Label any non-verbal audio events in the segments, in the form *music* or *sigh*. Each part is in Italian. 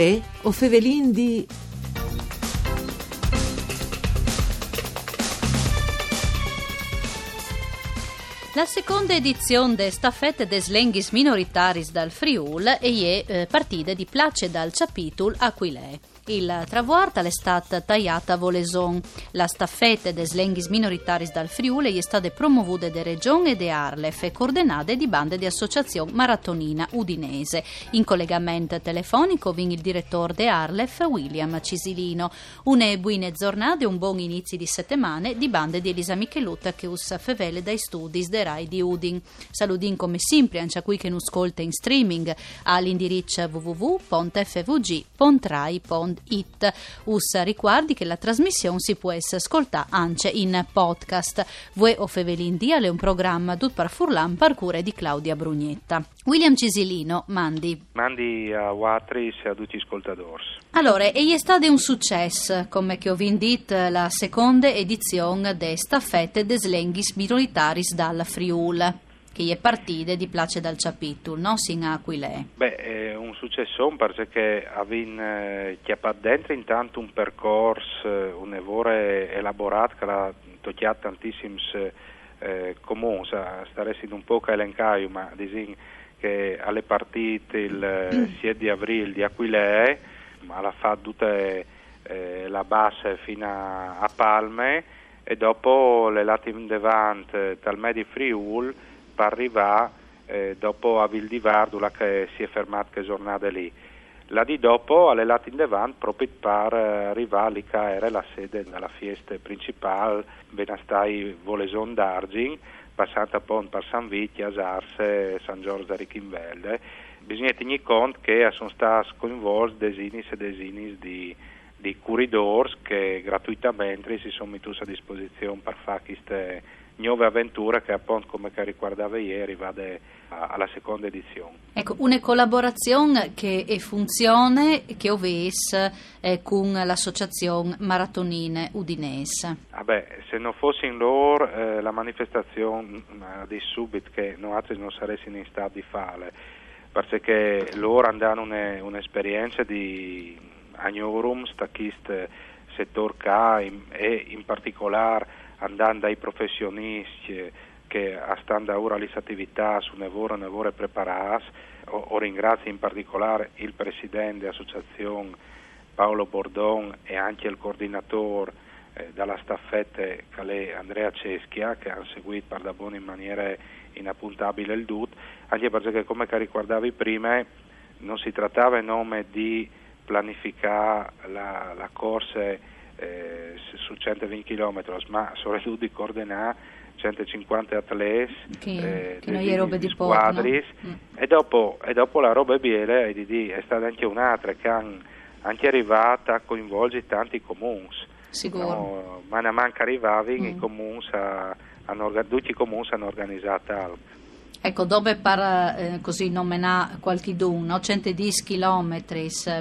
Uè, o fevelin di... La seconda edizione de Staffette des Lenghis Minoritaris dal Friul è eh, partita di Place dal Capitul Aquilè. Il travuart è stata tagliata a Voleson. La staffetta des lenghis minoritaris dal Friuli è stata promovuta da Regione e de Arlef e coordinata di bande di associazione maratonina udinese. In collegamento telefonico vin il direttore de Arlef William Cisilino. Une buine giornate e un buon inizio di settimane di bande di Elisa Michelutta che us fevele dai studi de Rai di Udin. Saludin come sempre anche a qui che non ascolta in streaming all'indirizzo www.fvg.rai.it it. Us ricordi che la trasmissione si può ascoltare anche in podcast. Vue o Fevelin Diale è un programma tut par furlan par cure di Claudia Brugnetta. William Cisilino, mandi. Mandi a Watris e a tutti gli ascoltatori. Allora, è stato un successo, come che ho vendito la seconda edizione de Staffette des Lenghis Minoritaris dalla Friul che è partita di Place dal Ciapitul, no? Sin Aquile. Beh, è un successo perché avevamo eh, chiappato dentro intanto un percorso, eh, un lavoro elaborato che ha toccato tantissimi eh, comuni, staresti un po' a elencare, ma disin che alle partite il *clears throat* 7 di aprile di Aquile, ma l'ha fatto tutta eh, la base fino a, a Palme e dopo le lati in davanti dal Medi Friul arrivare eh, dopo a Vildivardo che si è fermata che giornata lì. La di dopo alle lati in davanti proprio per arrivare lì che era la sede della fiesta principale, benastai Voleson d'Argin, passata poi per San Vitti, Asarse, San Giorgio Richinvelde. Bisogna tenere conto che sono stati coinvolti desinis e desinis di, di curidors che gratuitamente si sono messi a disposizione per fare queste nuove avventure che appunto come che riguardava ieri vada alla seconda edizione. Ecco, una collaborazione che funziona che ovesse eh, con l'associazione Maratonine Udinese. Ah beh, se non fosse in loro eh, la manifestazione eh, di subito che noi non saremmo in stato di fare, perché loro hanno un'esperienza di agnorum, stachist settore K e in particolare andando ai professionisti che stanno ora alle attività su lavoro, lavoro preparati. O, o ringrazio in particolare il presidente dell'associazione Paolo Bordon e anche il coordinatore eh, dalla staffetta Calais Andrea Ceschia che hanno seguito per da buono in maniera inappuntabile il DUT, anche perché come ricordavi prima non si trattava in nome di pianificare la, la corsa eh, su 120 km, ma soprattutto di coordinare 150 atleti che, eh, che è di squadris no? mm. e, dopo, e, dopo, la roba biele è stata anche un'altra che ha anche arrivata a coinvolgere tanti comuni no, ma ne manca arrivavi mm. i comuni tutti i comuni hanno organizzato algo Ecco, dove per eh, così nominare qualche no? 110 km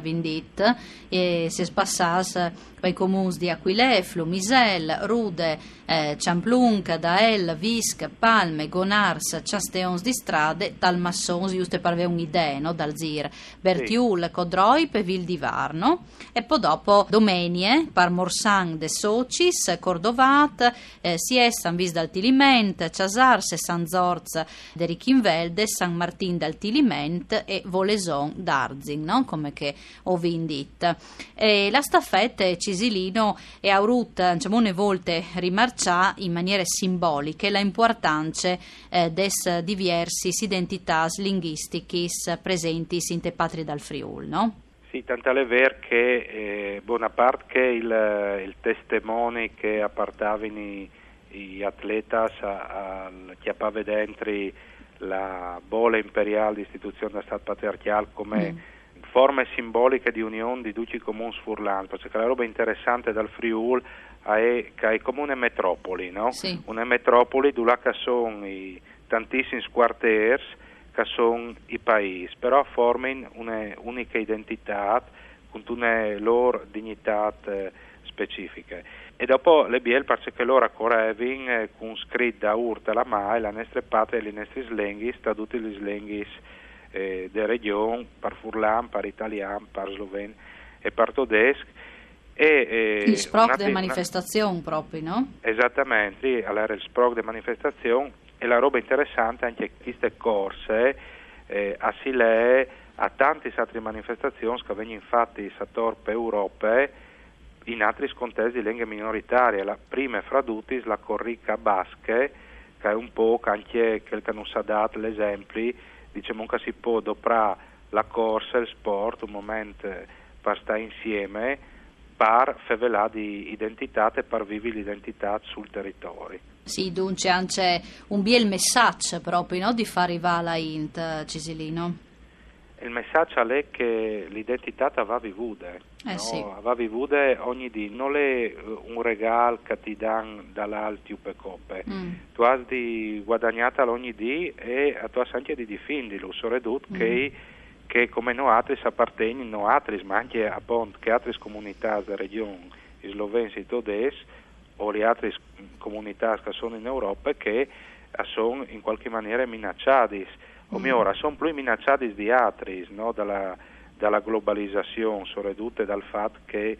vendit e si spassasse per i comuni di Aquilè, Flumisel, Rude, eh, Ciamplunca, Dael, Visc, Palme, Gonars, Ciasteons di strade, Talmassons, giusto per avere un'idea, no? Dal Zir, Bertiul, sì. Codroip e Vil di Varno e poi dopo Domenie, par Morsan de Socis, Cordovat, eh, Sies, San Vis dal Tiliment, Ciasars e San Zorz de Richinvelde, San Martin dal Tiliment e Voleson d'Arzin, no? come che ho vindit. E la staffetta è Cisilino e Aurut, diciamo, une volte rimarcià in maniera simbolica l'importanza eh, des diversi identità linguistiche presenti in te patri dal Friul, no? Sì, tant'è vero che eh, Bonaparte che il, il testimone che appartavano gli atleti al chiappave dentro la bolla imperiale di istituzione da Stato patriarcale come mm forme simboliche di unione di tutti i comuni furlanti, perché la roba interessante dal Friul è che è come una metropoli, no? Sì. Una metropoli dove sono i tantissimi quartieri che sono i paesi, però formano un'unica identità con una loro dignità eh, specifiche. E dopo le biel perché loro accorrevano eh, con scritto da urta la mai, la nostra patria e le nostre slenghi, sta tutti gli slenghi eh, de region, par furlan, par italian, par sloven e par tedesco. E, il sproc delle manifestazioni proprio, no? Esattamente, allora il sproc delle manifestazioni e la roba interessante anche queste corse eh, a Sile a tante altre manifestazioni che vengono fatte a torpe europee in altri contesti di lingue minoritarie. La prima fra tutti la corrica basche, che è un po' anche quel che non è dato l'esempio, diciamo che si può doprare la corsa, il sport, un momento per stare insieme, per fare di identità e per vivere l'identità sul territorio. Sì, dunque anche un bel messaggio proprio no? di fare vala int, Cisilino. Il messaggio è che l'identità va vivuta, eh no? sì. va vivuta ogni giorno, non è eh, un regalo che ti danno dall'alto per coppe, mm. tu hai di guadagnarla ogni giorno e tu hai anche di difenderlo, soprattutto mm. che, che come noi altri appartengono, noi altri, ma anche appunto che altre comunità della regione, slovensi e tedeschi, o le altre comunità che sono in Europa che sono in qualche maniera minacciate o mm. ora sono più minacciati di altri no? dalla, dalla, globalizzazione, sono ridotte dal fatto che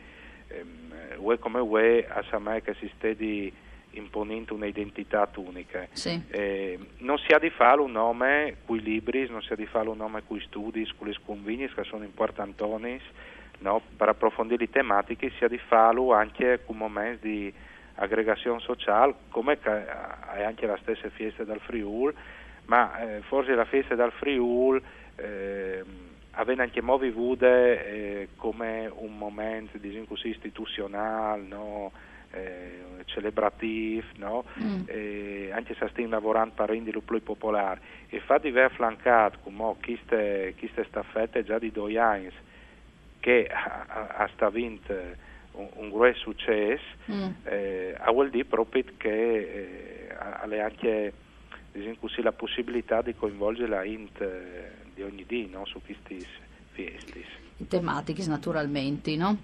ehm, UE come UE a Samai che si stedi imponendo un'identità unica. Sì. Eh, non si ha di fare un nome cui libri, non si ha di fare un nome cui studi, cui sconvini che sono importantoni no? per approfondire le tematiche, si ha di farlo anche con momenti di aggregazione sociale, come è anche la stessa festa del Friul, ma eh, forse la festa del Friul eh, aveva anche movi vude eh, come un momento diciamo così, istituzionale, no? eh, celebrativo, no? mm. eh, anche se stiamo lavorando per renderlo più popolare. Il fatto di aver flancato come queste, queste staffette già di due anni che ha, ha, vinto un, un grosso successo, mm. eh, vuol dire proprio che eh, ha anche diciamo così, la possibilità di coinvolgere la int eh, di ogni giorno no? su questi. Tematiche naturalmente, no?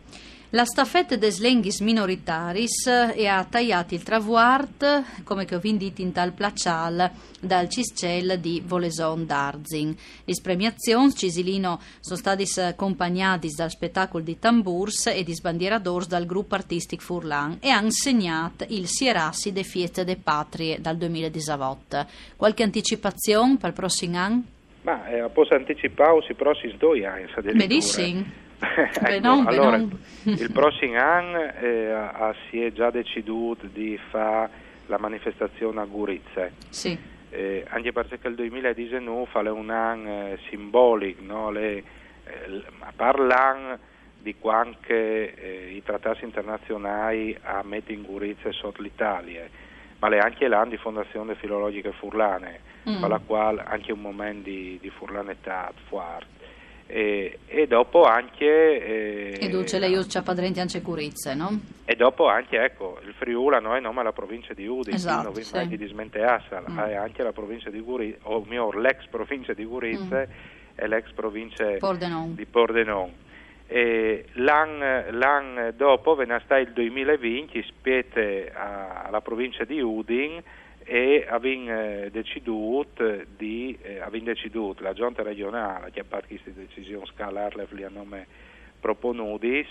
La staffetta des lenghis minoritaris e ha tagliato il travuart, come che ho vendito in tal placial, dal Ciscel di Voleson d'Arzin. Le premiazioni Cisilino sono stati accompagnati dal spettacolo di Tamburs e di sbandieradors dal gruppo artistic Furlan e hanno segnato il Sierassi de Fiette de Patrie dal 2018. Qualche anticipazione per il prossimo anno? Ma eh, posso anticipare i prossimi due anni. Benissimo. Ecco, benon, allora, il prossimo anno eh, si è già deciso di fare la manifestazione a Gurizze. Sì. Eh, anche perché il 2019 è un anno eh, simbolico, no? Le, eh, parlano di quanto eh, i trattati internazionali a mettere in Gurizze sotto l'Italia, ma è anche l'anno di fondazione filologiche furlane, mm. per la quale anche un momento di, di furlanetà forte. E, e, dopo anche eh, e Dulce le Iuccia Padrenti anche Curizze no? e dopo anche ecco il Friuli noi nome la provincia di Udine esatto, non sì. di dismenteassa mm. è anche la provincia di Gurizze o mio, l'ex provincia di Gurizze mm. e l'ex provincia Pordenon. di Pordenon e l'anno, l'anno dopo venne il 2020 spiete alla provincia di Udine e abbiamo eh, deciduto di eh, la giunta regionale che ha fatto questa decisione scalarle li hanno proponuti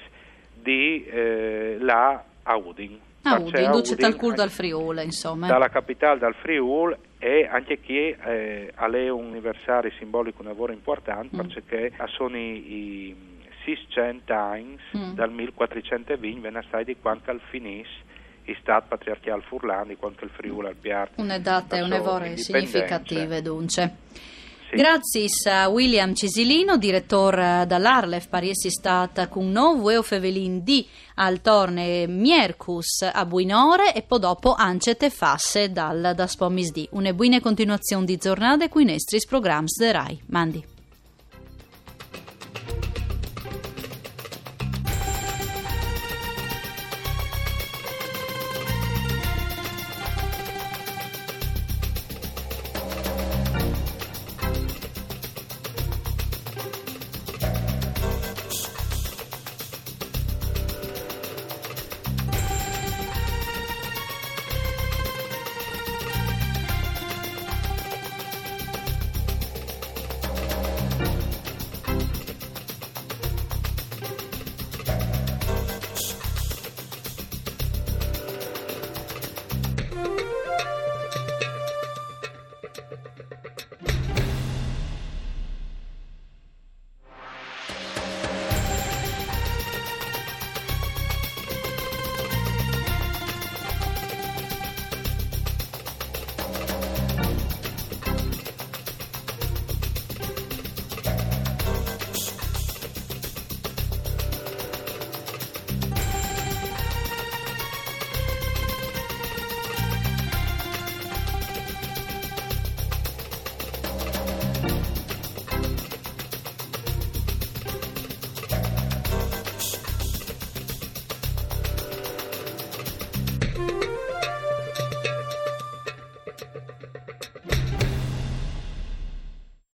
di eh, la Audin a Udin, Udin dal cur dal Friuli insomma dalla capitale dal Friuli e anche qui eh, ha un anniversario simbolico un lavoro importante mm. perché sono i, i 600 anni mm. dal 1420 venne stati di quando al finisce Istat patriarchial Furlani quanto il Friuli al Piart. Une date, une vore significative dunque. Sì. Grazie a William Cisilino, direttore dall'Arlef, Pariesi stata con noi, Fevelin di al torne Miercus a Buinore e poi dopo Ancete Fasse dal da Spomisdi. Una buona continuazione di giornate qui nestris programmi de Rai. Mandi.